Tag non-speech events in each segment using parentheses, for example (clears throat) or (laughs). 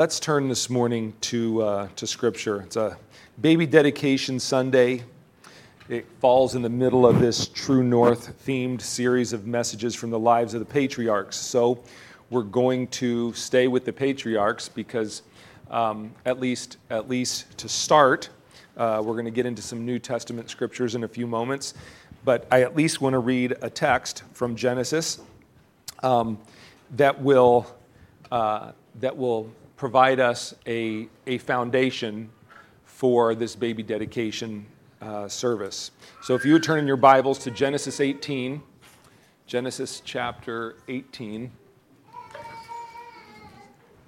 Let's turn this morning to, uh, to Scripture. It's a baby dedication Sunday. It falls in the middle of this True North themed series of messages from the lives of the patriarchs. So we're going to stay with the patriarchs because, um, at, least, at least to start, uh, we're going to get into some New Testament scriptures in a few moments. But I at least want to read a text from Genesis um, that will. Uh, that will provide us a, a foundation for this baby dedication uh, service. So if you would turn in your Bibles to Genesis 18, Genesis chapter 18.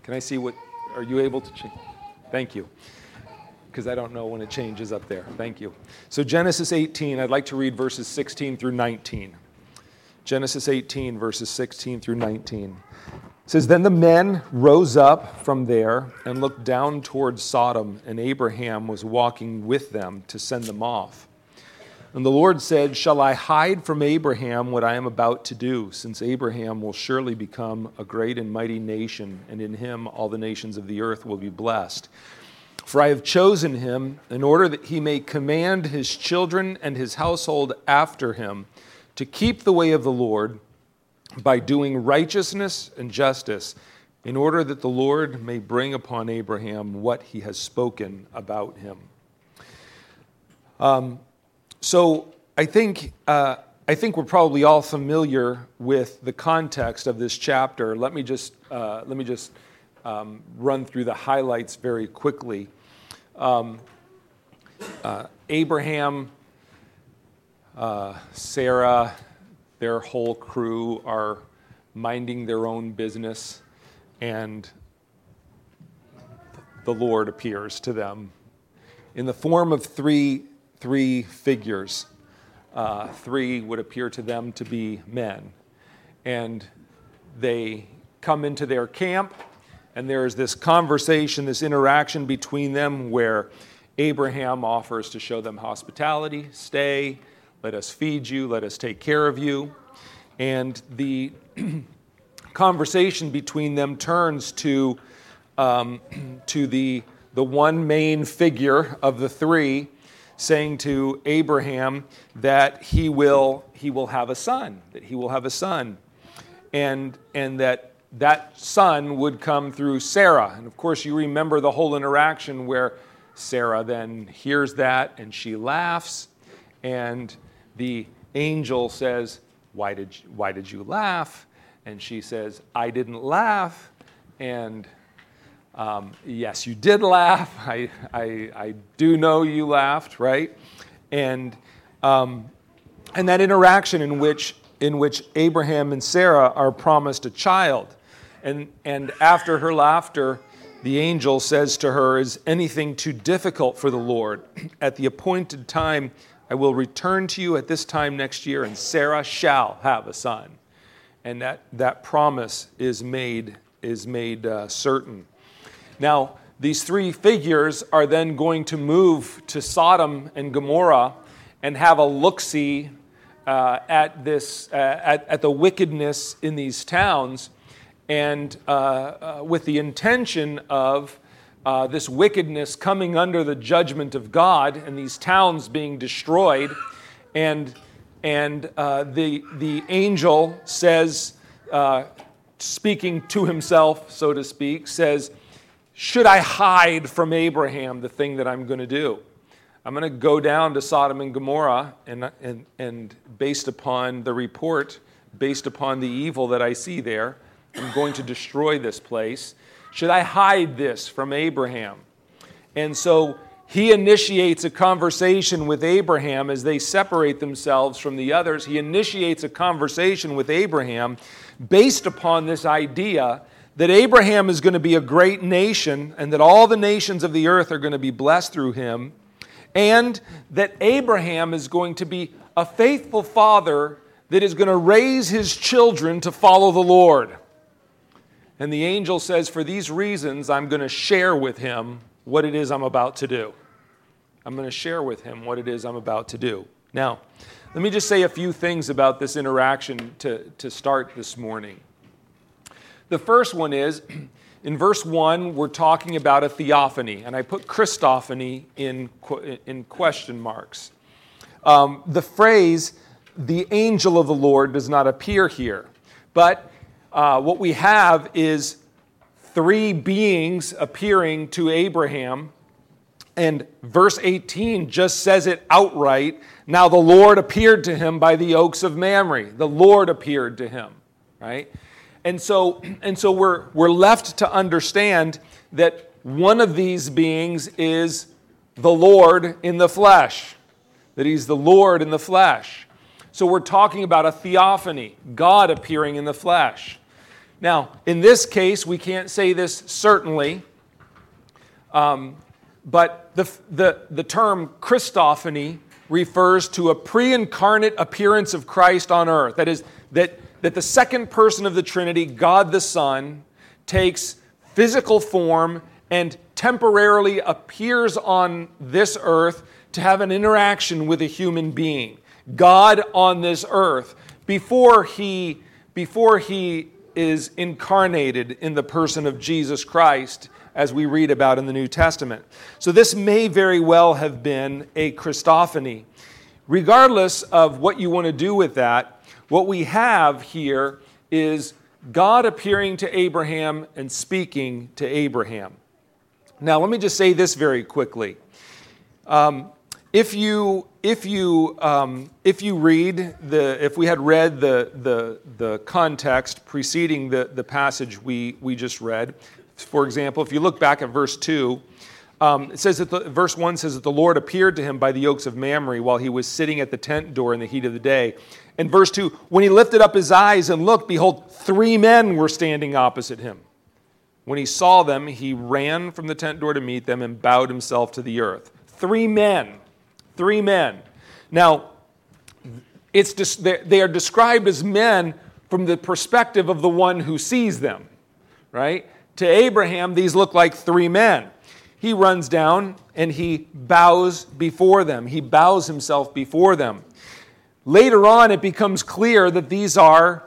Can I see what, are you able to change? Thank you. Because I don't know when it changes up there. Thank you. So, Genesis 18, I'd like to read verses 16 through 19. Genesis 18, verses 16 through 19. It says, Then the men rose up from there and looked down towards Sodom, and Abraham was walking with them to send them off. And the Lord said, Shall I hide from Abraham what I am about to do, since Abraham will surely become a great and mighty nation, and in him all the nations of the earth will be blessed? For I have chosen him in order that he may command his children and his household after him to keep the way of the Lord by doing righteousness and justice, in order that the Lord may bring upon Abraham what he has spoken about him. Um, so I think, uh, I think we're probably all familiar with the context of this chapter. Let me just, uh, let me just um, run through the highlights very quickly. Um, uh, Abraham, uh, Sarah, their whole crew are minding their own business, and the Lord appears to them in the form of three, three figures. Uh, three would appear to them to be men. And they come into their camp, and there's this conversation, this interaction between them where Abraham offers to show them hospitality, stay, let us feed you, let us take care of you. And the (clears throat) conversation between them turns to, um, (clears throat) to the, the one main figure of the three saying to Abraham that he will, he will have a son, that he will have a son, and, and that that son would come through Sarah. And of course, you remember the whole interaction where Sarah then hears that and she laughs, and the angel says, why did, you, why did you laugh? And she says, I didn't laugh. And um, yes, you did laugh. (laughs) I, I, I, do know you laughed, right? And, um, and that interaction in which, in which Abraham and Sarah are promised a child. And, and after her laughter, the angel says to her, Is anything too difficult for the Lord? (clears throat) At the appointed time, I will return to you at this time next year, and Sarah shall have a son. And that, that promise is made, is made uh, certain. Now, these three figures are then going to move to Sodom and Gomorrah and have a look see uh, at, this, uh, at, at the wickedness in these towns, and uh, uh, with the intention of uh, this wickedness coming under the judgment of God and these towns being destroyed. And, and uh, the, the angel says, uh, speaking to himself, so to speak, says, Should I hide from Abraham the thing that I'm going to do? I'm going to go down to Sodom and Gomorrah, and, and, and based upon the report, based upon the evil that I see there, I'm going to destroy this place. Should I hide this from Abraham? And so he initiates a conversation with Abraham as they separate themselves from the others. He initiates a conversation with Abraham based upon this idea that Abraham is going to be a great nation and that all the nations of the earth are going to be blessed through him, and that Abraham is going to be a faithful father that is going to raise his children to follow the Lord. And the angel says, For these reasons, I'm going to share with him what it is I'm about to do. I'm going to share with him what it is I'm about to do. Now, let me just say a few things about this interaction to, to start this morning. The first one is (clears throat) in verse 1, we're talking about a theophany, and I put Christophany in, in question marks. Um, the phrase, the angel of the Lord, does not appear here. But uh, what we have is three beings appearing to Abraham. And verse 18 just says it outright. Now the Lord appeared to him by the oaks of Mamre. The Lord appeared to him, right? And so, (clears throat) and so we're, we're left to understand that one of these beings is the Lord in the flesh, that he's the Lord in the flesh. So we're talking about a theophany, God appearing in the flesh. Now, in this case, we can't say this certainly, um, but the, the, the term Christophany refers to a pre incarnate appearance of Christ on earth. That is, that that the second person of the Trinity, God the Son, takes physical form and temporarily appears on this earth to have an interaction with a human being. God on this earth before he before he is incarnated in the person of Jesus Christ as we read about in the New Testament. So this may very well have been a Christophany. Regardless of what you want to do with that, what we have here is God appearing to Abraham and speaking to Abraham. Now, let me just say this very quickly. Um, if you if you um, if you read the if we had read the the, the context preceding the, the passage we, we just read, for example, if you look back at verse two, um, it says that the, verse 1 says that the Lord appeared to him by the oaks of Mamre while he was sitting at the tent door in the heat of the day. And verse 2 when he lifted up his eyes and looked, behold, three men were standing opposite him. When he saw them, he ran from the tent door to meet them and bowed himself to the earth. Three men. Three men. Now, it's they are described as men from the perspective of the one who sees them, right? To Abraham, these look like three men he runs down and he bows before them. He bows himself before them. Later on, it becomes clear that these are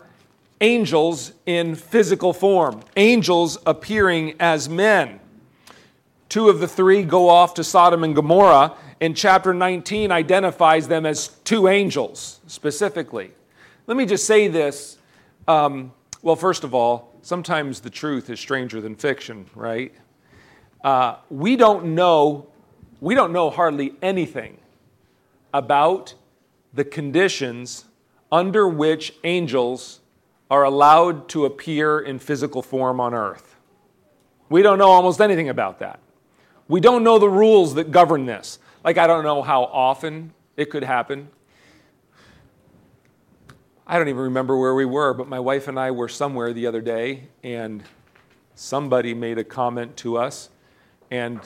angels in physical form, angels appearing as men. Two of the three go off to Sodom and Gomorrah, and chapter 19 identifies them as two angels specifically. Let me just say this. Um, well, first of all, sometimes the truth is stranger than fiction, right? Uh, we don't know, we don't know hardly anything about the conditions under which angels are allowed to appear in physical form on earth. We don't know almost anything about that. We don't know the rules that govern this. Like, I don't know how often it could happen. I don't even remember where we were, but my wife and I were somewhere the other day, and somebody made a comment to us and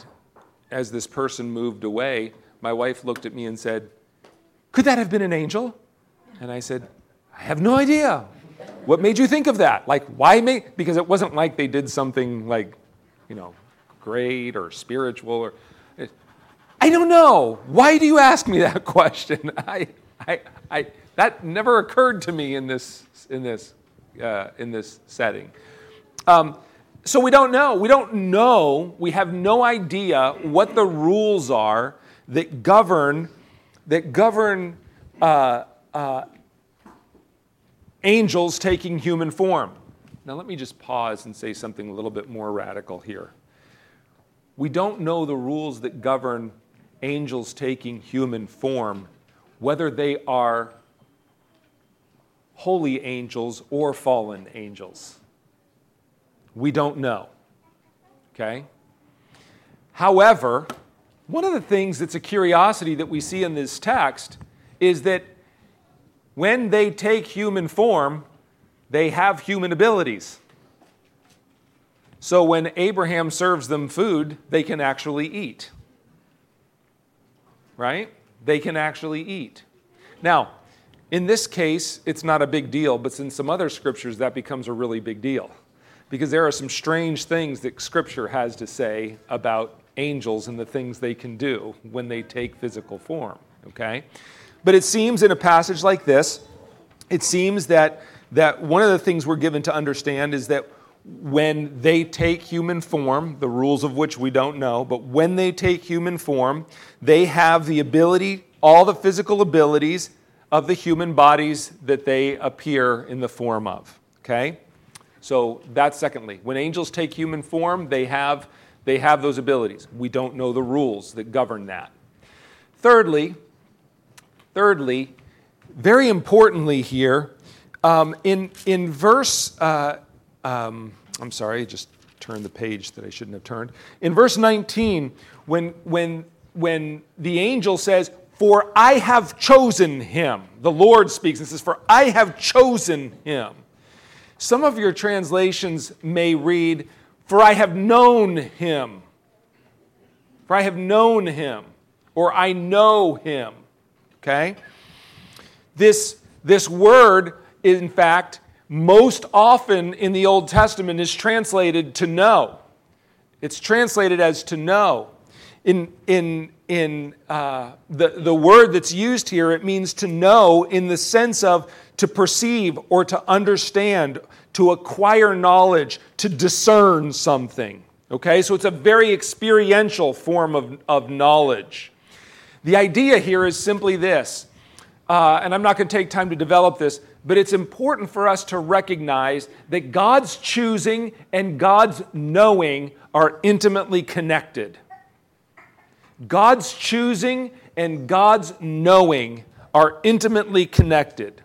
as this person moved away, my wife looked at me and said, Could that have been an angel? And I said, I have no idea. What made you think of that? Like, why? Because it wasn't like they did something like, you know, great or spiritual or. I don't know. Why do you ask me that (laughs) question? I, I, I, that never occurred to me in this, in this, uh, in this setting. Um, so we don't know. We don't know. We have no idea what the rules are that govern that govern uh, uh, angels taking human form. Now, let me just pause and say something a little bit more radical here. We don't know the rules that govern angels taking human form, whether they are holy angels or fallen angels. We don't know. Okay? However, one of the things that's a curiosity that we see in this text is that when they take human form, they have human abilities. So when Abraham serves them food, they can actually eat. Right? They can actually eat. Now, in this case, it's not a big deal, but in some other scriptures, that becomes a really big deal because there are some strange things that Scripture has to say about angels and the things they can do when they take physical form. Okay? But it seems in a passage like this, it seems that, that one of the things we're given to understand is that when they take human form, the rules of which we don't know, but when they take human form, they have the ability, all the physical abilities of the human bodies that they appear in the form of. Okay? So that's secondly. When angels take human form, they have, they have those abilities. We don't know the rules that govern that. Thirdly, thirdly, very importantly here, um, in, in verse, uh, um, I'm sorry, just turned the page that I shouldn't have turned. In verse 19, when, when, when the angel says, For I have chosen him, the Lord speaks and says, For I have chosen him. Some of your translations may read, For I have known him. For I have known him. Or I know him. Okay? This, this word, in fact, most often in the Old Testament is translated to know. It's translated as to know. In, in, in uh, the, the word that's used here, it means to know in the sense of to perceive or to understand, to acquire knowledge, to discern something. Okay, so it's a very experiential form of, of knowledge. The idea here is simply this, uh, and I'm not going to take time to develop this, but it's important for us to recognize that God's choosing and God's knowing are intimately connected. God's choosing and God's knowing are intimately connected.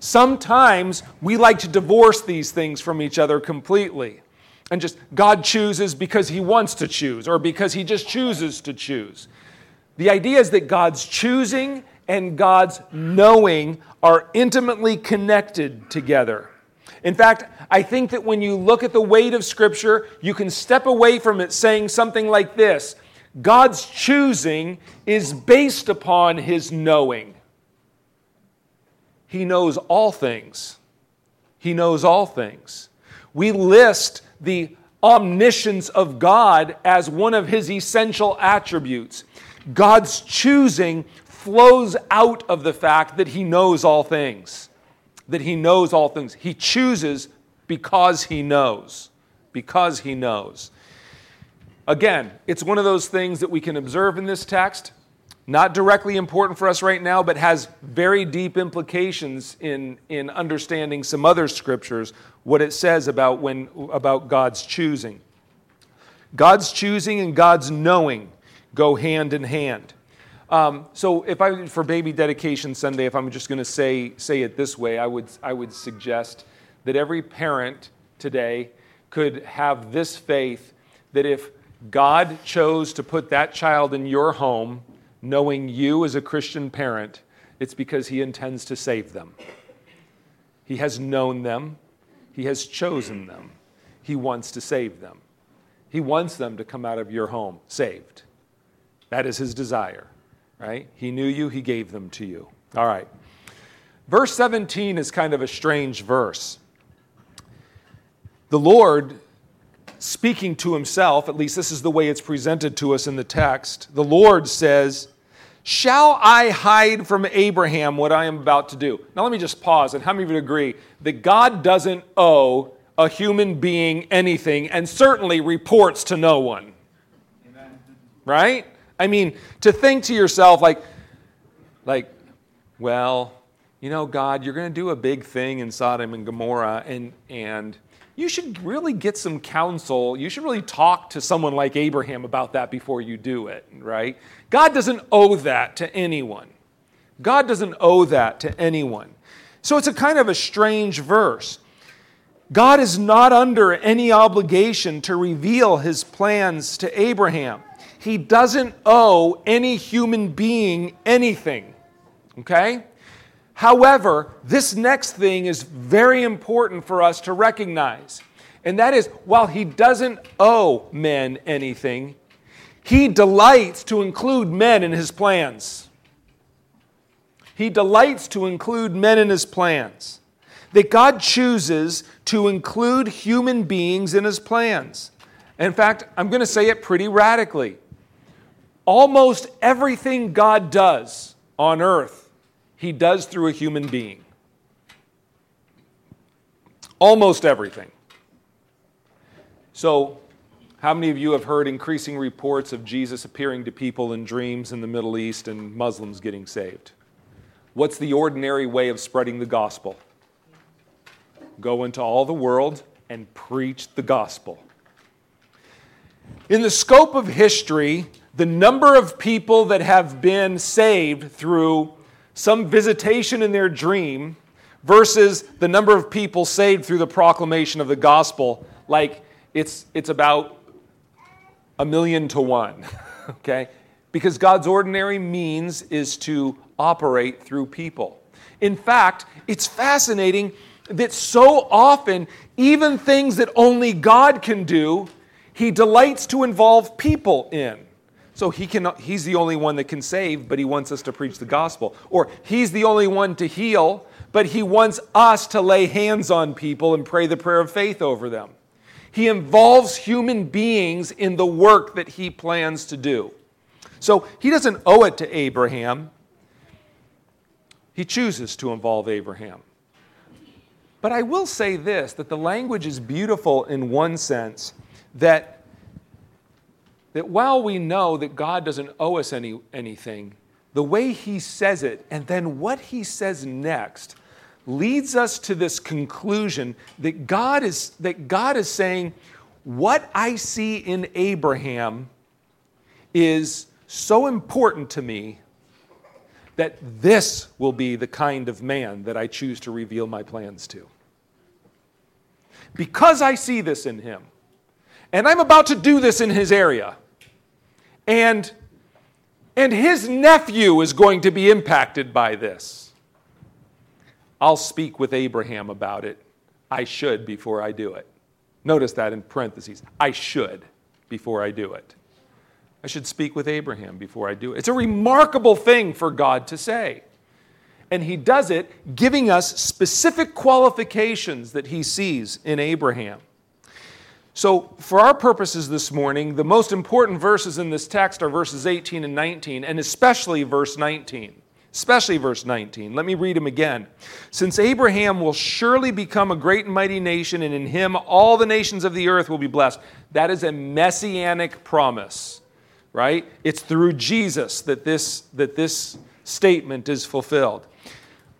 Sometimes we like to divorce these things from each other completely and just God chooses because he wants to choose or because he just chooses to choose. The idea is that God's choosing and God's knowing are intimately connected together. In fact, I think that when you look at the weight of Scripture, you can step away from it saying something like this God's choosing is based upon his knowing. He knows all things. He knows all things. We list the omniscience of God as one of his essential attributes. God's choosing flows out of the fact that he knows all things. That he knows all things. He chooses because he knows. Because he knows. Again, it's one of those things that we can observe in this text, not directly important for us right now, but has very deep implications in, in understanding some other scriptures, what it says about, when, about God's choosing. God's choosing and God's knowing go hand in hand. Um, so if I for baby dedication Sunday, if I'm just going to say say it this way, I would I would suggest that every parent today could have this faith that if God chose to put that child in your home, knowing you as a Christian parent, it's because He intends to save them. He has known them, He has chosen them, He wants to save them. He wants them to come out of your home saved. That is His desire right? He knew you, he gave them to you. All right. Verse 17 is kind of a strange verse. The Lord, speaking to himself, at least this is the way it's presented to us in the text, the Lord says, Shall I hide from Abraham what I am about to do? Now, let me just pause. And how many of you agree that God doesn't owe a human being anything and certainly reports to no one? Amen. Right? I mean, to think to yourself, like, like, well, you know, God, you're going to do a big thing in Sodom and Gomorrah, and, and you should really get some counsel. You should really talk to someone like Abraham about that before you do it, right? God doesn't owe that to anyone. God doesn't owe that to anyone. So it's a kind of a strange verse. God is not under any obligation to reveal his plans to Abraham. He doesn't owe any human being anything. Okay? However, this next thing is very important for us to recognize. And that is, while he doesn't owe men anything, he delights to include men in his plans. He delights to include men in his plans. That God chooses to include human beings in his plans. In fact, I'm going to say it pretty radically. Almost everything God does on earth, he does through a human being. Almost everything. So, how many of you have heard increasing reports of Jesus appearing to people in dreams in the Middle East and Muslims getting saved? What's the ordinary way of spreading the gospel? Go into all the world and preach the gospel. In the scope of history, the number of people that have been saved through some visitation in their dream versus the number of people saved through the proclamation of the gospel, like it's, it's about a million to one, (laughs) okay? Because God's ordinary means is to operate through people. In fact, it's fascinating that so often, even things that only God can do, He delights to involve people in. So he can, he's the only one that can save, but he wants us to preach the gospel. Or he's the only one to heal, but he wants us to lay hands on people and pray the prayer of faith over them. He involves human beings in the work that he plans to do. So he doesn't owe it to Abraham, he chooses to involve Abraham. But I will say this that the language is beautiful in one sense that, that while we know that God doesn't owe us any, anything, the way he says it and then what he says next leads us to this conclusion that God is, that God is saying, What I see in Abraham is so important to me that this will be the kind of man that I choose to reveal my plans to. Because I see this in him, and I'm about to do this in his area, and, and his nephew is going to be impacted by this. I'll speak with Abraham about it. I should before I do it. Notice that in parentheses. I should before I do it. I should speak with Abraham before I do it. It's a remarkable thing for God to say. And he does it giving us specific qualifications that he sees in Abraham. So, for our purposes this morning, the most important verses in this text are verses 18 and 19, and especially verse 19 especially verse 19. Let me read him again. Since Abraham will surely become a great and mighty nation, and in him all the nations of the earth will be blessed. That is a messianic promise, right? It's through Jesus that this, that this statement is fulfilled.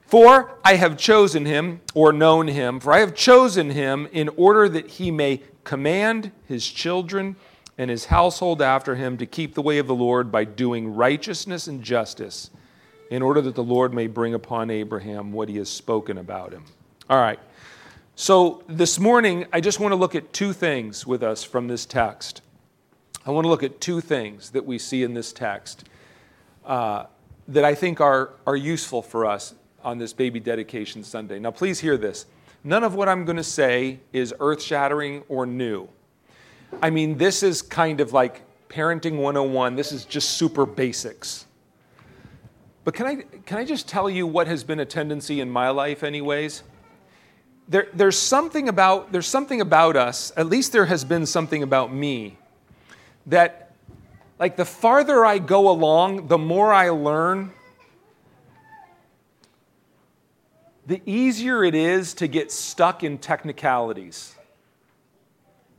For I have chosen him, or known him, for I have chosen him in order that he may command his children and his household after him to keep the way of the Lord by doing righteousness and justice in order that the Lord may bring upon Abraham what he has spoken about him. All right. So this morning, I just want to look at two things with us from this text. I want to look at two things that we see in this text uh, that I think are, are useful for us on this baby dedication Sunday. Now, please hear this. None of what I'm going to say is earth shattering or new. I mean, this is kind of like parenting 101. This is just super basics. But can I, can I just tell you what has been a tendency in my life, anyways? There, there's, something about, there's something about us, at least there has been something about me, that like the farther I go along, the more I learn, the easier it is to get stuck in technicalities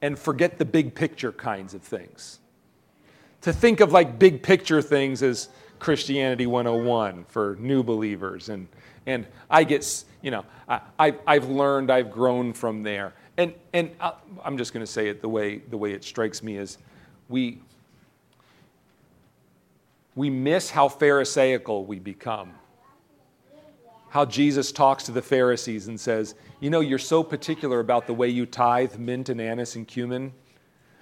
and forget the big picture kinds of things. To think of like big picture things as, Christianity 101 for new believers. And, and I get, you know, I, I've learned, I've grown from there. And, and uh, I'm just going to say it the way, the way it strikes me is we, we miss how Pharisaical we become. How Jesus talks to the Pharisees and says, You know, you're so particular about the way you tithe mint and anise and cumin,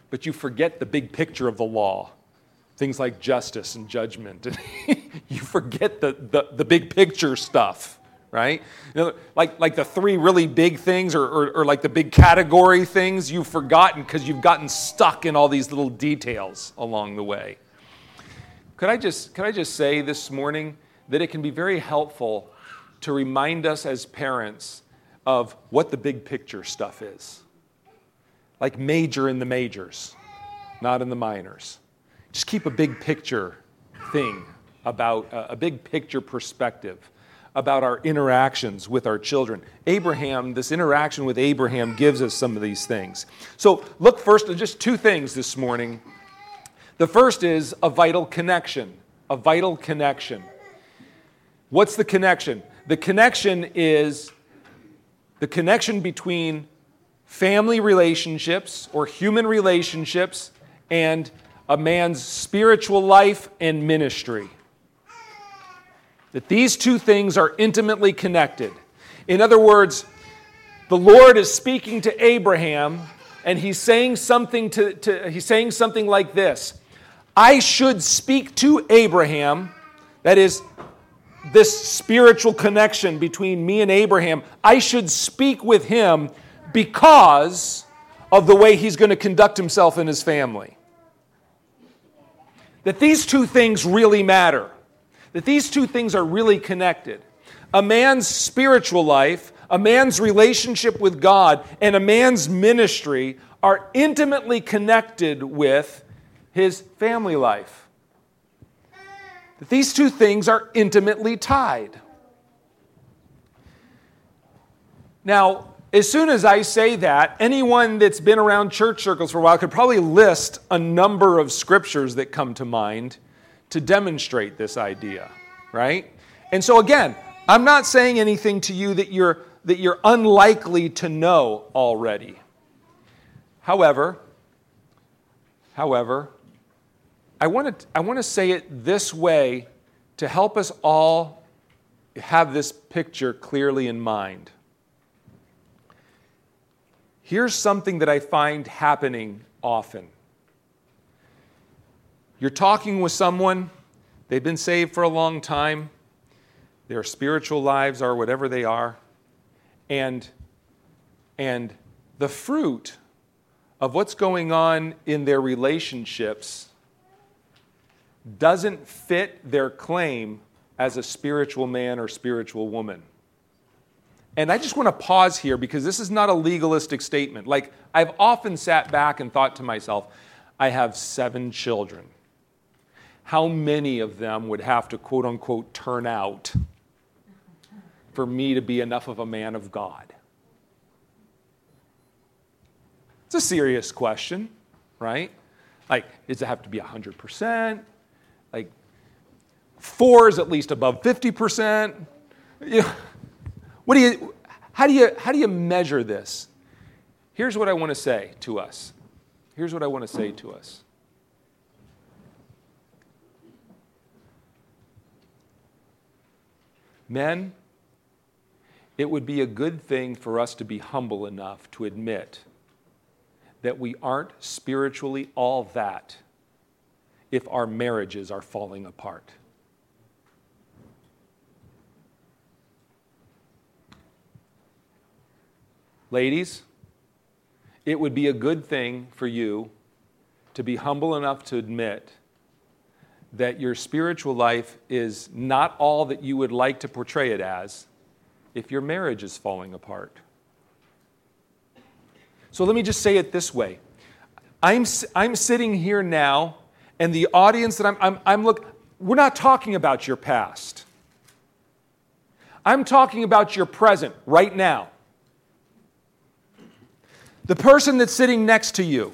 but you forget the big picture of the law things like justice and judgment. (laughs) you forget the, the, the, big picture stuff, right? You know, like, like the three really big things or, or, or like the big category things you've forgotten because you've gotten stuck in all these little details along the way. Could I, just, could I just say this morning that it can be very helpful to remind us as parents of what the big picture stuff is? Like major in the majors, not in the minors just keep a big picture thing about a big picture perspective about our interactions with our children. Abraham, this interaction with Abraham gives us some of these things. So look first at just two things this morning. The first is a vital connection. A vital connection. What's the connection? The connection is the connection between family relationships or human relationships and a man's spiritual life and ministry. That these two things are intimately connected. In other words, the Lord is speaking to Abraham and he's saying something to, to he's saying something like this. I should speak to Abraham, that is this spiritual connection between me and Abraham. I should speak with him because of the way he's going to conduct himself in his family. That these two things really matter, that these two things are really connected. A man's spiritual life, a man's relationship with God, and a man's ministry are intimately connected with his family life. That these two things are intimately tied. Now, as soon as I say that, anyone that's been around church circles for a while could probably list a number of scriptures that come to mind to demonstrate this idea, right? And so again, I'm not saying anything to you that you're that you're unlikely to know already. However, however, I want to I want to say it this way to help us all have this picture clearly in mind. Here's something that I find happening often. You're talking with someone, they've been saved for a long time, their spiritual lives are whatever they are, and, and the fruit of what's going on in their relationships doesn't fit their claim as a spiritual man or spiritual woman. And I just want to pause here because this is not a legalistic statement. Like, I've often sat back and thought to myself, I have seven children. How many of them would have to quote unquote turn out for me to be enough of a man of God? It's a serious question, right? Like, does it have to be 100%? Four is at least above 50%? You know, what do you, how, do you, how do you measure this? Here's what I want to say to us. Here's what I want to say to us. Men, it would be a good thing for us to be humble enough to admit that we aren't spiritually all that if our marriages are falling apart. Ladies, it would be a good thing for you to be humble enough to admit that your spiritual life is not all that you would like to portray it as if your marriage is falling apart. So let me just say it this way I'm, I'm sitting here now, and the audience that I'm, I'm, I'm look, we're not talking about your past. I'm talking about your present right now. The person that's sitting next to you,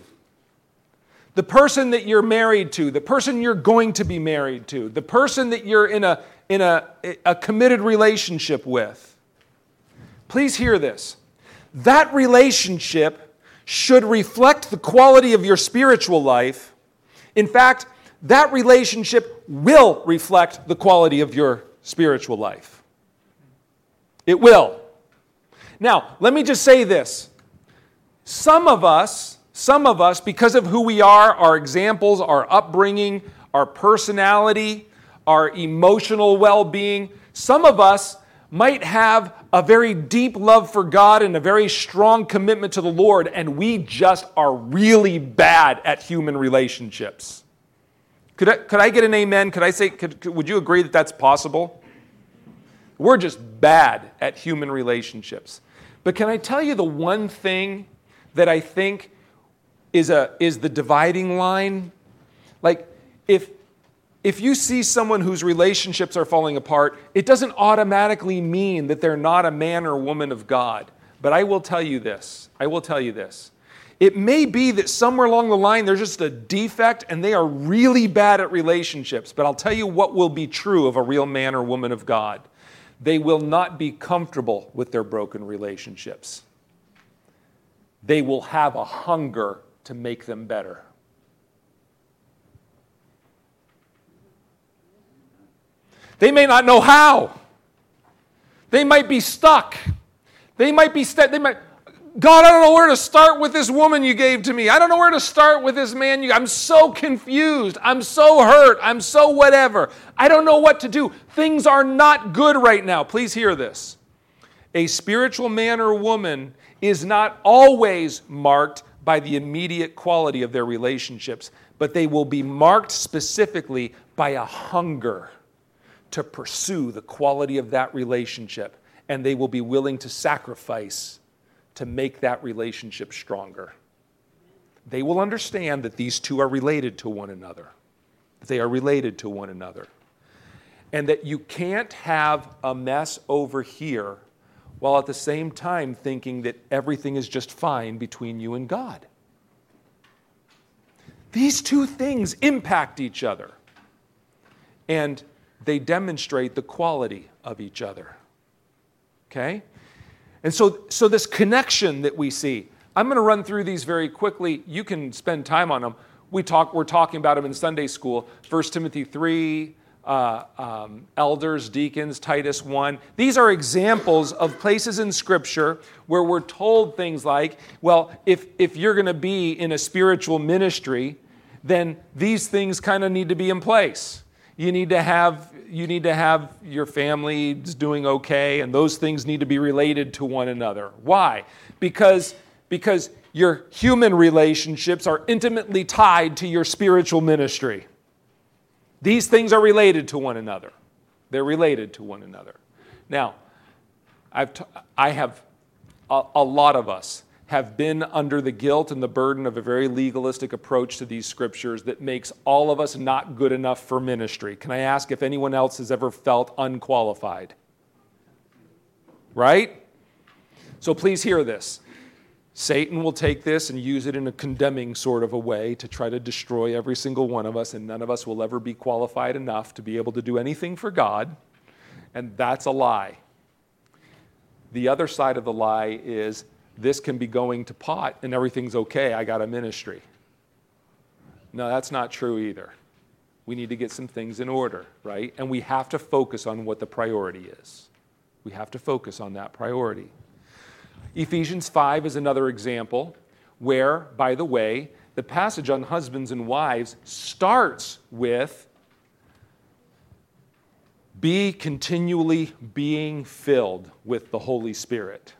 the person that you're married to, the person you're going to be married to, the person that you're in a, in a, a committed relationship with. Please hear this. That relationship should reflect the quality of your spiritual life. In fact, that relationship will reflect the quality of your spiritual life. It will. Now, let me just say this some of us, some of us, because of who we are, our examples, our upbringing, our personality, our emotional well being, some of us might have a very deep love for God and a very strong commitment to the Lord, and we just are really bad at human relationships. Could I, could I get an amen? Could I say, could, could, would you agree that that's possible? We're just bad at human relationships. But can I tell you the one thing that I think is, a, is the dividing line. Like, if, if you see someone whose relationships are falling apart, it doesn't automatically mean that they're not a man or woman of God. But I will tell you this I will tell you this. It may be that somewhere along the line there's just a defect and they are really bad at relationships. But I'll tell you what will be true of a real man or woman of God they will not be comfortable with their broken relationships. They will have a hunger to make them better. They may not know how. They might be stuck. They might be st- they might God, I don't know where to start with this woman you gave to me. I don't know where to start with this man. You, I'm so confused. I'm so hurt. I'm so whatever. I don't know what to do. Things are not good right now. Please hear this. A spiritual man or woman is not always marked by the immediate quality of their relationships, but they will be marked specifically by a hunger to pursue the quality of that relationship, and they will be willing to sacrifice to make that relationship stronger. They will understand that these two are related to one another, they are related to one another, and that you can't have a mess over here while at the same time thinking that everything is just fine between you and God. These two things impact each other, and they demonstrate the quality of each other. Okay? And so, so this connection that we see, I'm going to run through these very quickly. You can spend time on them. We talk, we're talking about them in Sunday school. 1 Timothy 3, uh, um, elders, deacons, Titus 1. These are examples of places in Scripture where we're told things like, well, if, if you're going to be in a spiritual ministry, then these things kind of need to be in place. You need to have you need to have your family doing okay, and those things need to be related to one another. Why? Because, because your human relationships are intimately tied to your spiritual ministry. These things are related to one another. They're related to one another. Now, I've t- I have a, a lot of us have been under the guilt and the burden of a very legalistic approach to these scriptures that makes all of us not good enough for ministry. Can I ask if anyone else has ever felt unqualified? Right? So please hear this. Satan will take this and use it in a condemning sort of a way to try to destroy every single one of us, and none of us will ever be qualified enough to be able to do anything for God. And that's a lie. The other side of the lie is this can be going to pot and everything's okay. I got a ministry. No, that's not true either. We need to get some things in order, right? And we have to focus on what the priority is. We have to focus on that priority. Ephesians 5 is another example where, by the way, the passage on husbands and wives starts with be continually being filled with the Holy Spirit.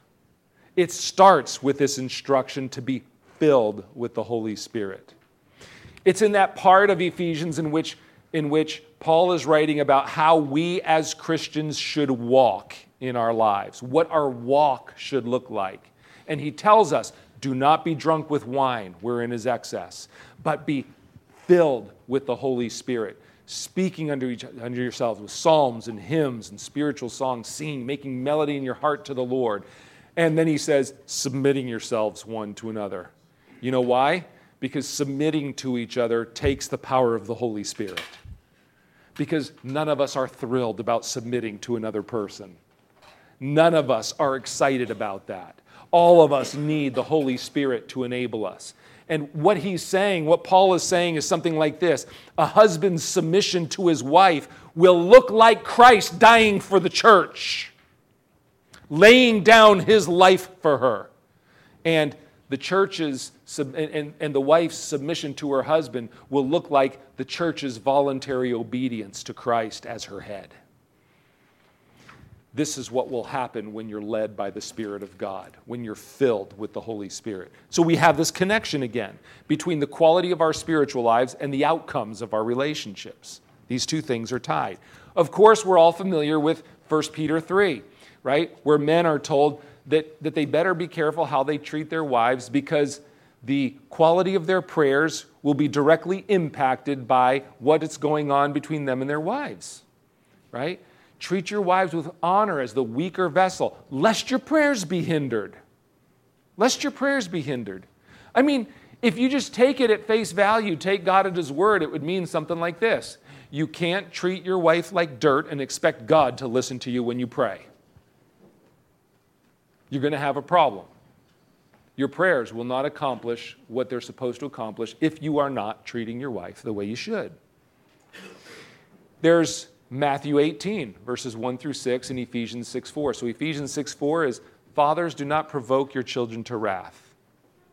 It starts with this instruction to be filled with the Holy Spirit. It's in that part of Ephesians in which, in which Paul is writing about how we as Christians should walk in our lives, what our walk should look like. And he tells us do not be drunk with wine, wherein is excess, but be filled with the Holy Spirit, speaking unto, each, unto yourselves with psalms and hymns and spiritual songs, singing, making melody in your heart to the Lord and then he says, submitting yourselves one to another. You know why? Because submitting to each other takes the power of the Holy Spirit. Because none of us are thrilled about submitting to another person. None of us are excited about that. All of us need the Holy Spirit to enable us. And what he's saying, what Paul is saying, is something like this A husband's submission to his wife will look like Christ dying for the church laying down his life for her. And the church's and, and the wife's submission to her husband will look like the church's voluntary obedience to Christ as her head. This is what will happen when you're led by the Spirit of God, when you're filled with the Holy Spirit. So we have this connection again between the quality of our spiritual lives and the outcomes of our relationships. These two things are tied. Of course, we're all familiar with 1 Peter 3 right? Where men are told that, that they better be careful how they treat their wives because the quality of their prayers will be directly impacted by what is going on between them and their wives, right? Treat your wives with honor as the weaker vessel, lest your prayers be hindered. Lest your prayers be hindered. I mean, if you just take it at face value, take God at His word, it would mean something like this You can't treat your wife like dirt and expect God to listen to you when you pray. You're going to have a problem your prayers will not accomplish what they're supposed to accomplish if you are not treating your wife the way you should. There's Matthew 18, verses 1 through 6, and Ephesians 6 4. So Ephesians 6 4 is, Fathers, do not provoke your children to wrath.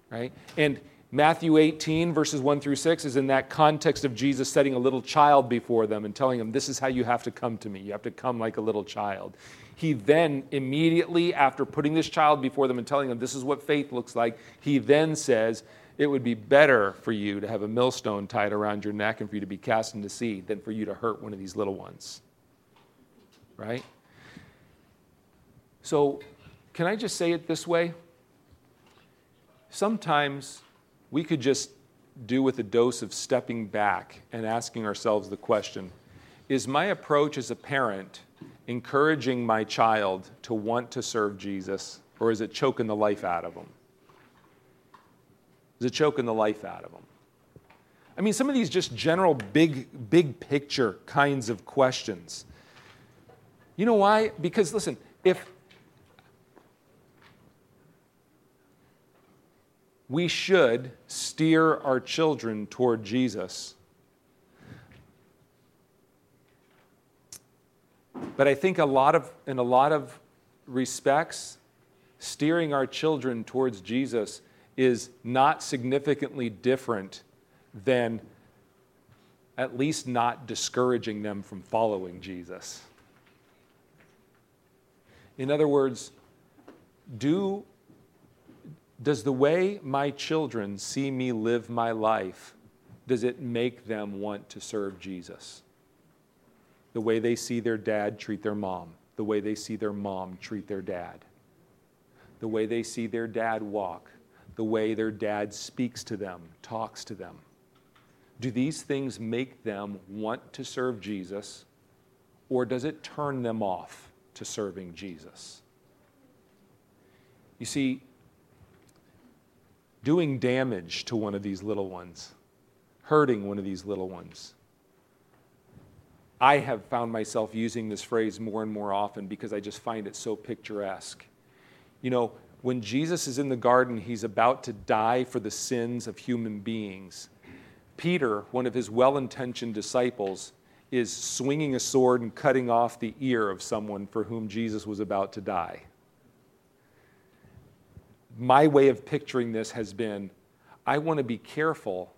Right? And Matthew 18, verses 1 through 6, is in that context of Jesus setting a little child before them and telling them, This is how you have to come to me. You have to come like a little child. He then, immediately after putting this child before them and telling them this is what faith looks like, he then says, It would be better for you to have a millstone tied around your neck and for you to be cast into sea than for you to hurt one of these little ones. Right? So, can I just say it this way? Sometimes we could just do with a dose of stepping back and asking ourselves the question Is my approach as a parent encouraging my child to want to serve Jesus, or is it choking the life out of them? Is it choking the life out of them? I mean, some of these just general big, big picture kinds of questions. You know why? Because listen, if we should steer our children toward Jesus, But I think a lot of, in a lot of respects, steering our children towards Jesus is not significantly different than at least not discouraging them from following Jesus. In other words, do, does the way my children see me live my life, does it make them want to serve Jesus? the way they see their dad treat their mom, the way they see their mom treat their dad, the way they see their dad walk, the way their dad speaks to them, talks to them. Do these things make them want to serve Jesus, or does it turn them off to serving Jesus? You see, doing damage to one of these little ones, hurting one of these little ones, I have found myself using this phrase more and more often because I just find it so picturesque. You know, when Jesus is in the garden, he's about to die for the sins of human beings. Peter, one of his well intentioned disciples, is swinging a sword and cutting off the ear of someone for whom Jesus was about to die. My way of picturing this has been I want to be careful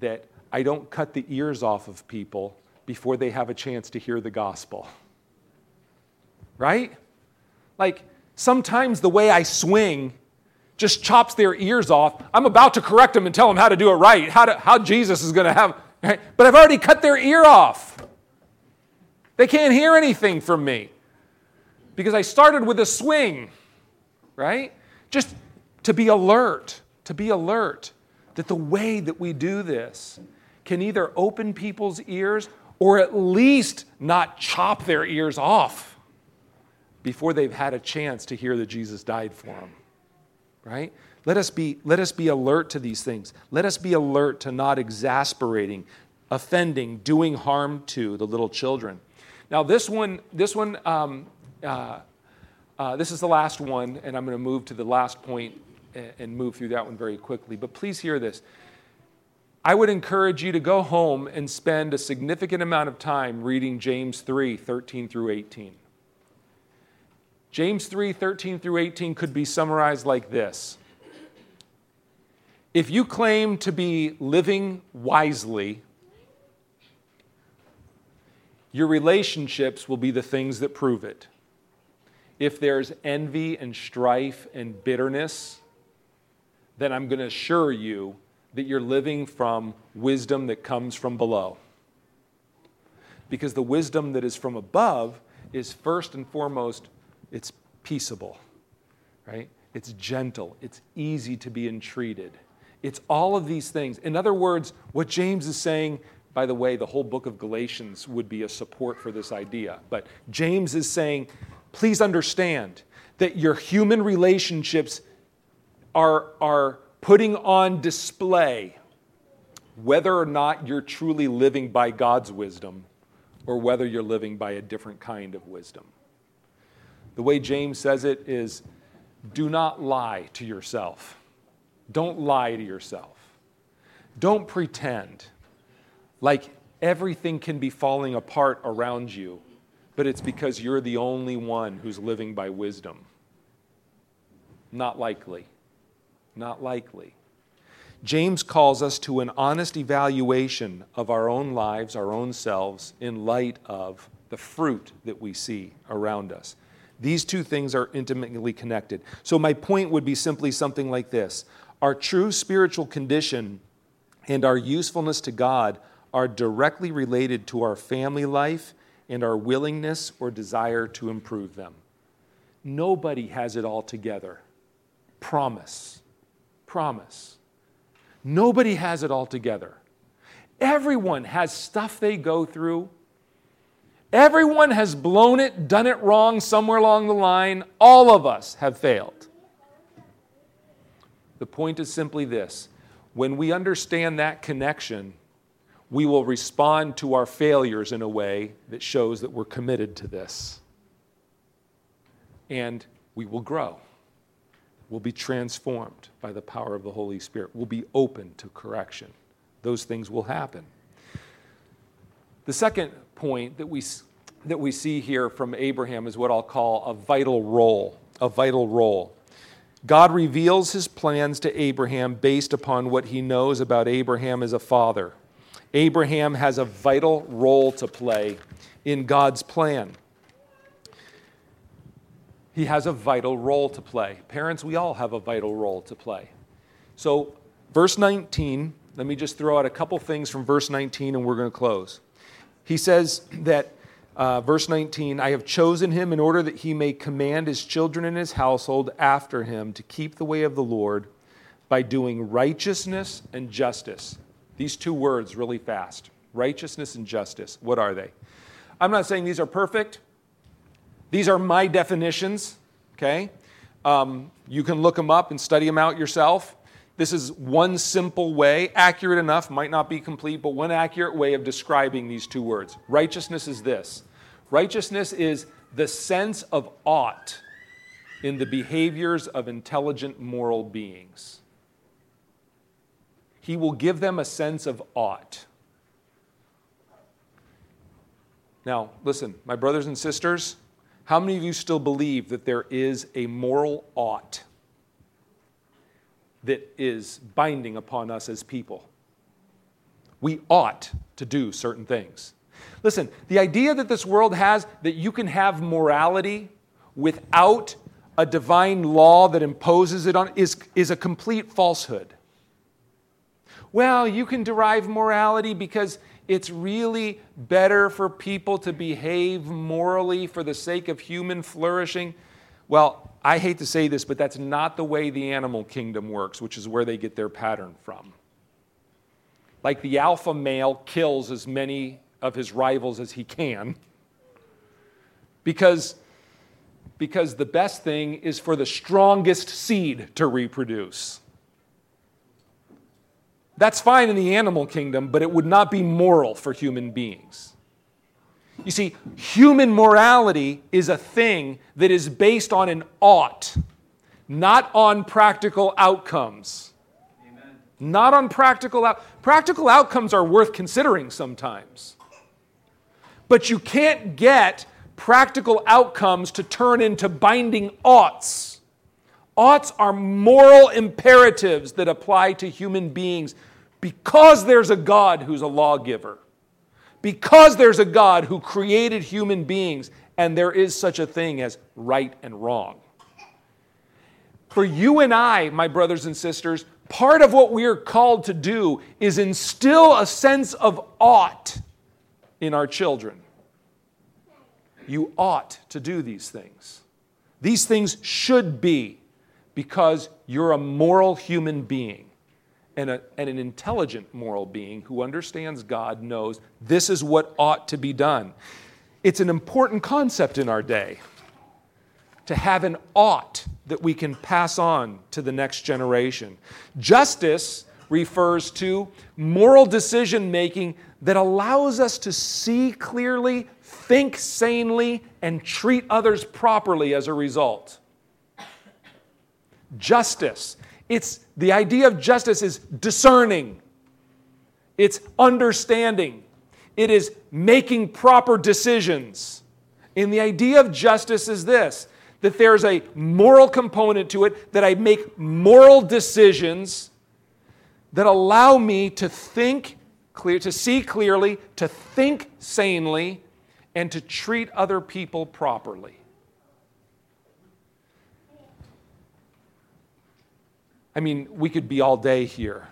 that I don't cut the ears off of people before they have a chance to hear the gospel. Right? Like, sometimes the way I swing just chops their ears off. I'm about to correct them and tell them how to do it right, how, to, how Jesus is going to have, right? but I've already cut their ear off. They can't hear anything from me because I started with a swing, right? Just to be alert, to be alert that the way that we do this can either open people's ears or at least not chop their ears off before they've had a chance to hear that Jesus died for them. Right? Let us be, let us be alert to these things. Let us be alert to not exasperating, offending, doing harm to the little children. Now, this one, this one, um, uh, uh, this is the last one, and I'm going to move to the last point and move through that one very quickly. But please hear this. I would encourage you to go home and spend a significant amount of time reading James 3 13 through 18. James 3 13 through 18 could be summarized like this If you claim to be living wisely, your relationships will be the things that prove it. If there's envy and strife and bitterness, then I'm going to assure you that you're living from wisdom that comes from below. Because the wisdom that is from above is first and foremost, it's peaceable, right? It's gentle, it's easy to be entreated, It's all of these things. In other words, what James is saying, by the way, the whole book of Galatians would be a support for this idea. But James is saying, please understand that your human relationships are, are putting on display whether or not you're truly living by God's wisdom or whether you're living by a different kind of wisdom. The way James says it is do not lie to yourself. Don't lie to yourself. Don't pretend like everything can be falling apart around you, but it's because you're the only one who's living by wisdom. Not likely. Not likely. James calls us to an honest evaluation of our own lives, our own selves, in light of the fruit that we see around us. These two things are intimately connected. So, my point would be simply something like this Our true spiritual condition and our usefulness to God are directly related to our family life and our willingness or desire to improve them. Nobody has it all together. Promise. Promise. Nobody has it all together. Everyone has stuff they go through. Everyone has blown it, done it wrong somewhere along the line. All of us have failed. The point is simply this when we understand that connection, we will respond to our failures in a way that shows that we're committed to this. And we will grow will be transformed by the power of the Holy Spirit, will be open to correction. Those things will happen. The second point that we, that we see here from Abraham is what I'll call a vital role. A vital role. God reveals his plans to Abraham based upon what he knows about Abraham as a father. Abraham has a vital role to play in God's plan he has a vital role to play. Parents, we all have a vital role to play. So, verse 19, let me just throw out a couple things from verse 19 and we're going to close. He says that, uh, verse 19, I have chosen him in order that he may command his children and his household after him to keep the way of the Lord by doing righteousness and justice. These two words really fast righteousness and justice. What are they? I'm not saying these are perfect. These are my definitions, okay? Um, you can look them up and study them out yourself. This is one simple way, accurate enough, might not be complete, but one accurate way of describing these two words. Righteousness is this righteousness is the sense of ought in the behaviors of intelligent moral beings. He will give them a sense of ought. Now, listen, my brothers and sisters, how many of you still believe that there is a moral ought that is binding upon us as people? We ought to do certain things. Listen, the idea that this world has that you can have morality without a divine law that imposes it on is, is a complete falsehood. Well, you can derive morality because it's really better for people to behave morally for the sake of human flourishing. Well, I hate to say this, but that's not the way the animal kingdom works, which is where they get their pattern from. Like the alpha male kills as many of his rivals as he can because, because the best thing is for the strongest seed to reproduce. That's fine in the animal kingdom, but it would not be moral for human beings. You see, human morality is a thing that is based on an ought, not on practical outcomes. Amen. Not on practical out- practical outcomes are worth considering sometimes. But you can't get practical outcomes to turn into binding oughts. Oughts are moral imperatives that apply to human beings because there's a God who's a lawgiver, because there's a God who created human beings, and there is such a thing as right and wrong. For you and I, my brothers and sisters, part of what we are called to do is instill a sense of ought in our children. You ought to do these things. These things should be because you're a moral human being and, a, and an intelligent moral being who understands God knows this is what ought to be done. It's an important concept in our day to have an ought that we can pass on to the next generation. Justice refers to moral decision making that allows us to see clearly, think sanely, and treat others properly as a result. Justice. It's the idea of justice is discerning. It's understanding. It is making proper decisions. And the idea of justice is this that there's a moral component to it, that I make moral decisions that allow me to think clear, to see clearly, to think sanely, and to treat other people properly. I mean, we could be all day here.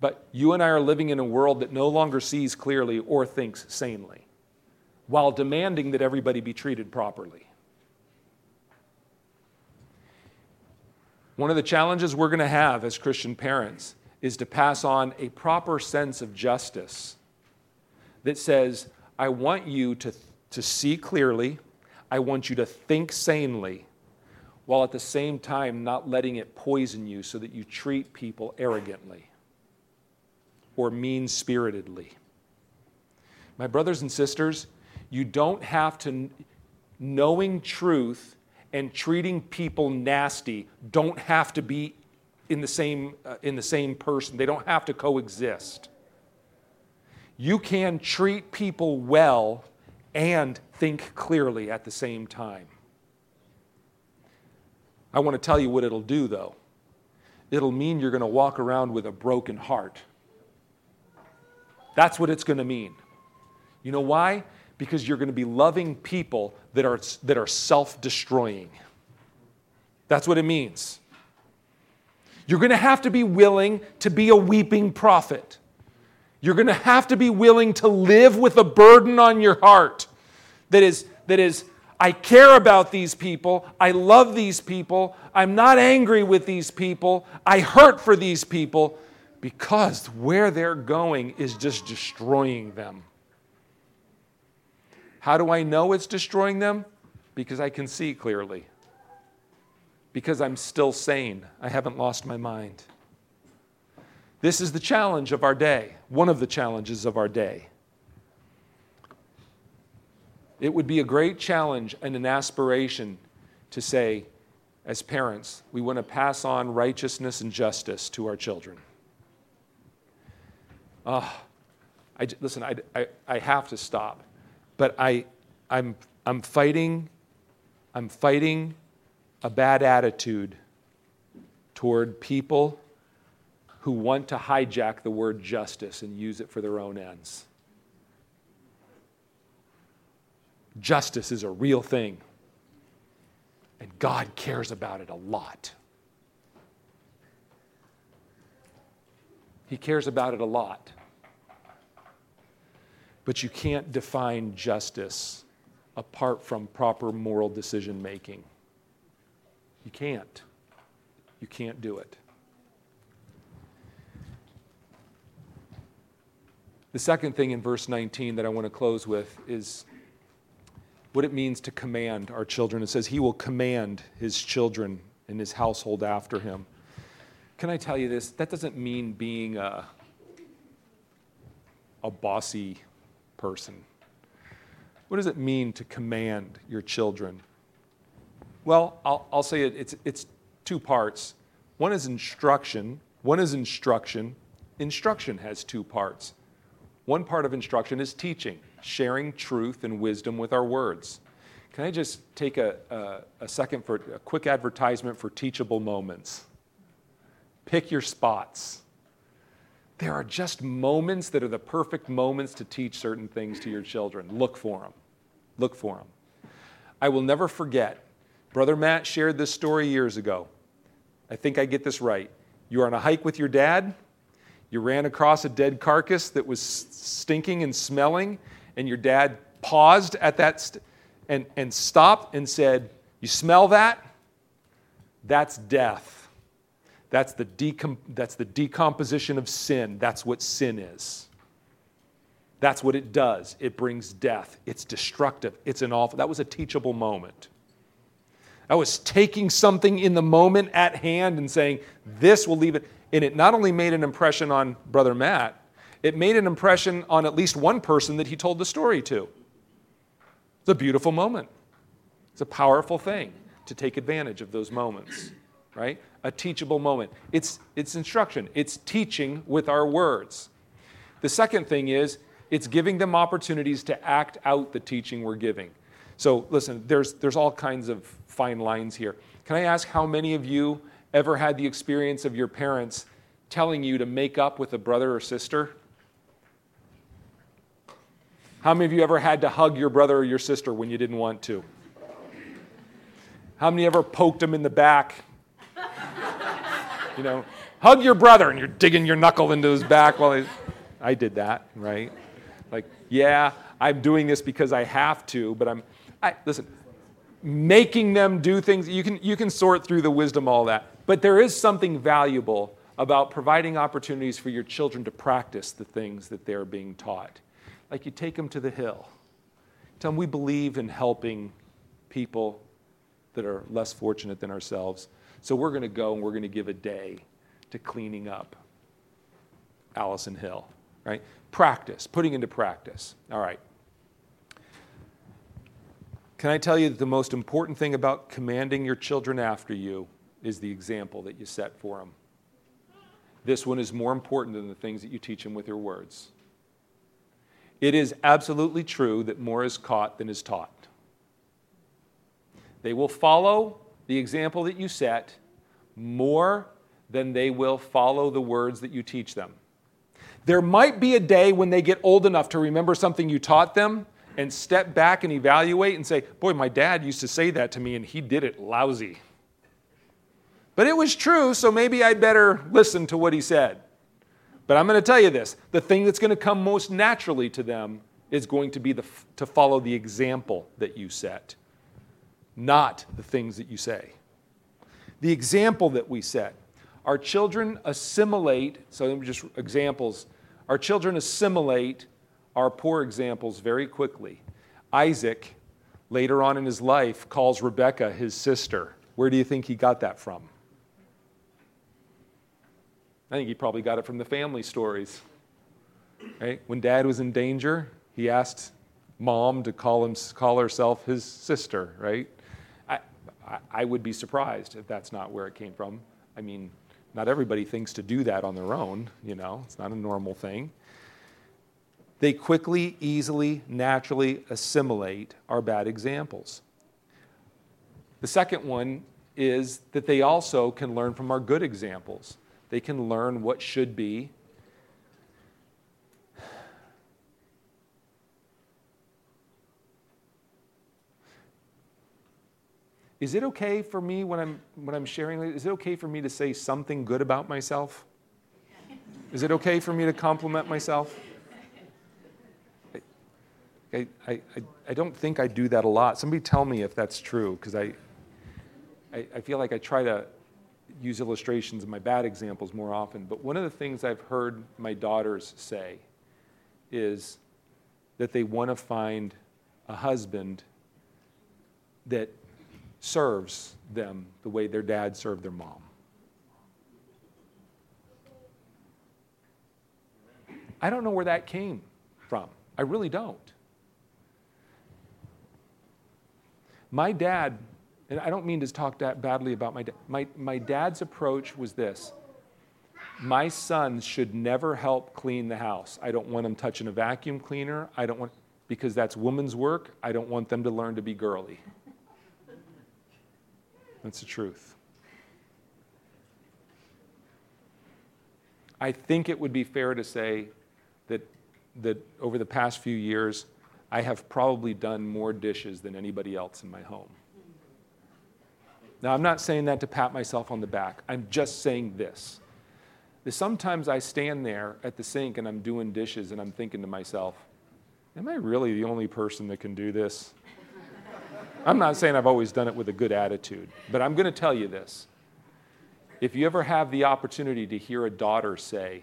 But you and I are living in a world that no longer sees clearly or thinks sanely, while demanding that everybody be treated properly. One of the challenges we're going to have as Christian parents is to pass on a proper sense of justice that says, I want you to, to see clearly, I want you to think sanely, while at the same time not letting it poison you so that you treat people arrogantly or mean spiritedly. My brothers and sisters, you don't have to, knowing truth and treating people nasty don't have to be in the same, uh, in the same person, they don't have to coexist. You can treat people well and think clearly at the same time. I want to tell you what it'll do, though. It'll mean you're going to walk around with a broken heart. That's what it's going to mean. You know why? because you're going to be loving people that are, that are self destroying. That's what it means. You're going to have to be willing to be a weeping prophet. You're going to have to be willing to live with a burden on your heart that is, that is I care about these people. I love these people. I'm not angry with these people. I hurt for these people because where they're going is just destroying them. How do I know it's destroying them? Because I can see clearly. Because I'm still sane. I haven't lost my mind. This is the challenge of our day, one of the challenges of our day. It would be a great challenge and an aspiration to say, as parents, we want to pass on righteousness and justice to our children. Uh, I, listen, I, I, I have to stop but I, I'm, I'm fighting, I'm fighting a bad attitude toward people who want to hijack the word justice and use it for their own ends. Justice is a real thing, and God cares about it a lot. He cares about it a lot. But you can't define justice apart from proper moral decision making. You can't. You can't do it. The second thing in verse 19 that I want to close with is what it means to command our children. It says, He will command His children and His household after Him. Can I tell you this? That doesn't mean being a, a bossy person. What does it mean to command your children? Well, I'll, I'll say it, it's, it's two parts. One is instruction. One is instruction. Instruction has two parts. One part of instruction is teaching, sharing truth and wisdom with our words. Can I just take a, a, a second for a quick advertisement for teachable moments? Pick your spots. There are just moments that are the perfect moments to teach certain things to your children. Look for them. Look for them. I will never forget. Brother Matt shared this story years ago. I think I get this right. You were on a hike with your dad. You ran across a dead carcass that was stinking and smelling, and your dad paused at that st- and, and stopped and said, You smell that? That's death. That's the, decom- that's the decomposition of sin. That's what sin is. That's what it does. It brings death. It's destructive. It's an awful. That was a teachable moment. I was taking something in the moment at hand and saying, this will leave it. And it not only made an impression on Brother Matt, it made an impression on at least one person that he told the story to. It's a beautiful moment. It's a powerful thing to take advantage of those moments, right? A teachable moment. It's, it's instruction, it's teaching with our words. The second thing is, it's giving them opportunities to act out the teaching we're giving. So, listen, there's, there's all kinds of fine lines here. Can I ask how many of you ever had the experience of your parents telling you to make up with a brother or sister? How many of you ever had to hug your brother or your sister when you didn't want to? How many ever poked them in the back? You know, hug your brother and you're digging your knuckle into his back while he, I did that, right? Like, yeah, I'm doing this because I have to, but I'm, I, listen, making them do things, you can, you can sort through the wisdom, all that. But there is something valuable about providing opportunities for your children to practice the things that they're being taught. Like you take them to the hill, tell them we believe in helping people that are less fortunate than ourselves. So we're going to go and we're going to give a day to cleaning up Allison Hill, right? Practice, putting into practice. All right. Can I tell you that the most important thing about commanding your children after you is the example that you set for them? This one is more important than the things that you teach them with your words. It is absolutely true that more is caught than is taught. They will follow the example that you set more than they will follow the words that you teach them. There might be a day when they get old enough to remember something you taught them and step back and evaluate and say, Boy, my dad used to say that to me and he did it lousy. But it was true, so maybe I'd better listen to what he said. But I'm going to tell you this the thing that's going to come most naturally to them is going to be the, to follow the example that you set, not the things that you say. The example that we set. Our children assimilate, so just examples, our children assimilate our poor examples very quickly. Isaac, later on in his life, calls Rebekah his sister. Where do you think he got that from? I think he probably got it from the family stories. Right? When dad was in danger, he asked mom to call, him, call herself his sister, right? I, I would be surprised if that's not where it came from. I mean, not everybody thinks to do that on their own, you know, it's not a normal thing they quickly, easily, naturally assimilate our bad examples. The second one is that they also can learn from our good examples. They can learn what should be. Is it okay for me when I'm, when I'm sharing, is it okay for me to say something good about myself? Is it okay for me to compliment myself? I, I, I don't think I do that a lot. Somebody tell me if that's true, because I, I, I feel like I try to use illustrations of my bad examples more often. But one of the things I've heard my daughters say is that they want to find a husband that serves them the way their dad served their mom. I don't know where that came from. I really don't. My dad, and I don't mean to talk that badly about my dad, my, my dad's approach was this my sons should never help clean the house. I don't want them touching a vacuum cleaner. I don't want, because that's woman's work. I don't want them to learn to be girly. That's the truth. I think it would be fair to say that, that over the past few years, I have probably done more dishes than anybody else in my home. Now, I'm not saying that to pat myself on the back. I'm just saying this. That sometimes I stand there at the sink and I'm doing dishes and I'm thinking to myself, am I really the only person that can do this? I'm not saying I've always done it with a good attitude, but I'm going to tell you this. If you ever have the opportunity to hear a daughter say,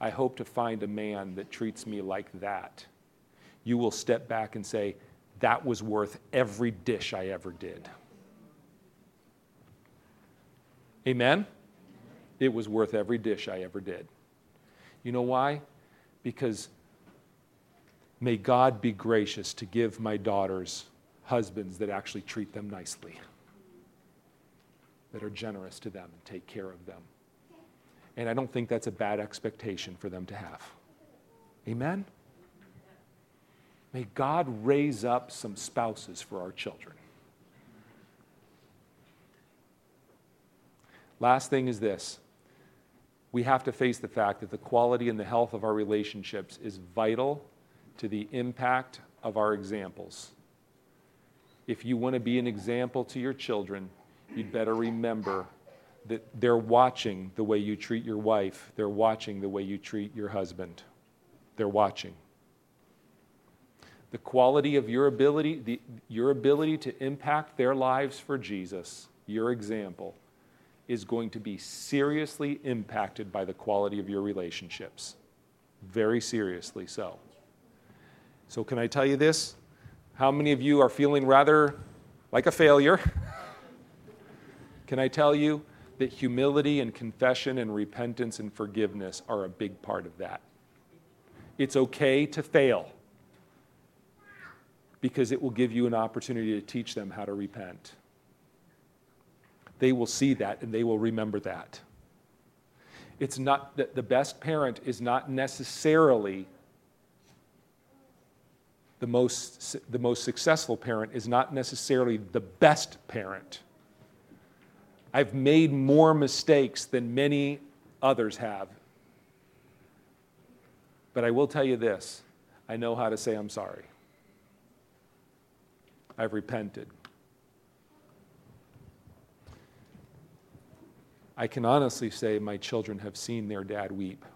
I hope to find a man that treats me like that, you will step back and say, That was worth every dish I ever did. Amen? It was worth every dish I ever did. You know why? Because may God be gracious to give my daughters husbands that actually treat them nicely, that are generous to them and take care of them. And I don't think that's a bad expectation for them to have. Amen? May God raise up some spouses for our children. Last thing is this we have to face the fact that the quality and the health of our relationships is vital to the impact of our examples. If you want to be an example to your children, you'd better remember that they're watching the way you treat your wife, they're watching the way you treat your husband. They're watching. The quality of your ability, the, your ability to impact their lives for Jesus, your example, is going to be seriously impacted by the quality of your relationships. Very seriously so. So, can I tell you this? How many of you are feeling rather like a failure? (laughs) can I tell you that humility and confession and repentance and forgiveness are a big part of that? It's okay to fail because it will give you an opportunity to teach them how to repent they will see that and they will remember that. It's not that the best parent is not necessarily the most, the most successful parent, is not necessarily the best parent. I've made more mistakes than many others have. But I will tell you this I know how to say I'm sorry. I've repented. I can honestly say my children have seen their dad weep.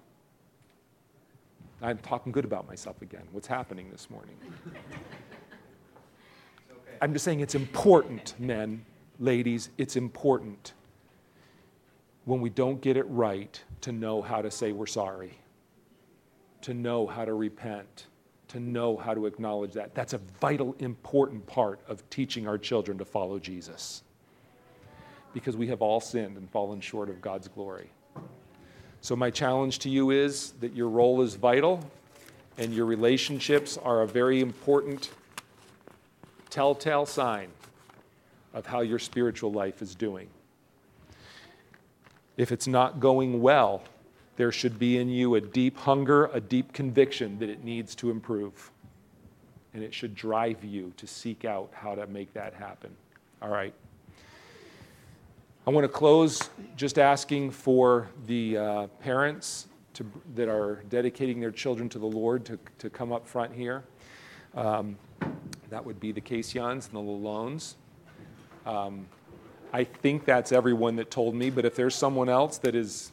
I'm talking good about myself again. What's happening this morning? Okay. I'm just saying it's important, men, ladies, it's important when we don't get it right to know how to say we're sorry, to know how to repent, to know how to acknowledge that. That's a vital, important part of teaching our children to follow Jesus because we have all sinned and fallen short of God's glory. So, my challenge to you is that your role is vital and your relationships are a very important telltale sign of how your spiritual life is doing. If it's not going well, there should be in you a deep hunger, a deep conviction that it needs to improve. And it should drive you to seek out how to make that happen. All right. I want to close just asking for the uh, parents to, that are dedicating their children to the Lord to, to come up front here. Um, that would be the Casyans and the Lalones. Um, I think that's everyone that told me, but if there's someone else that is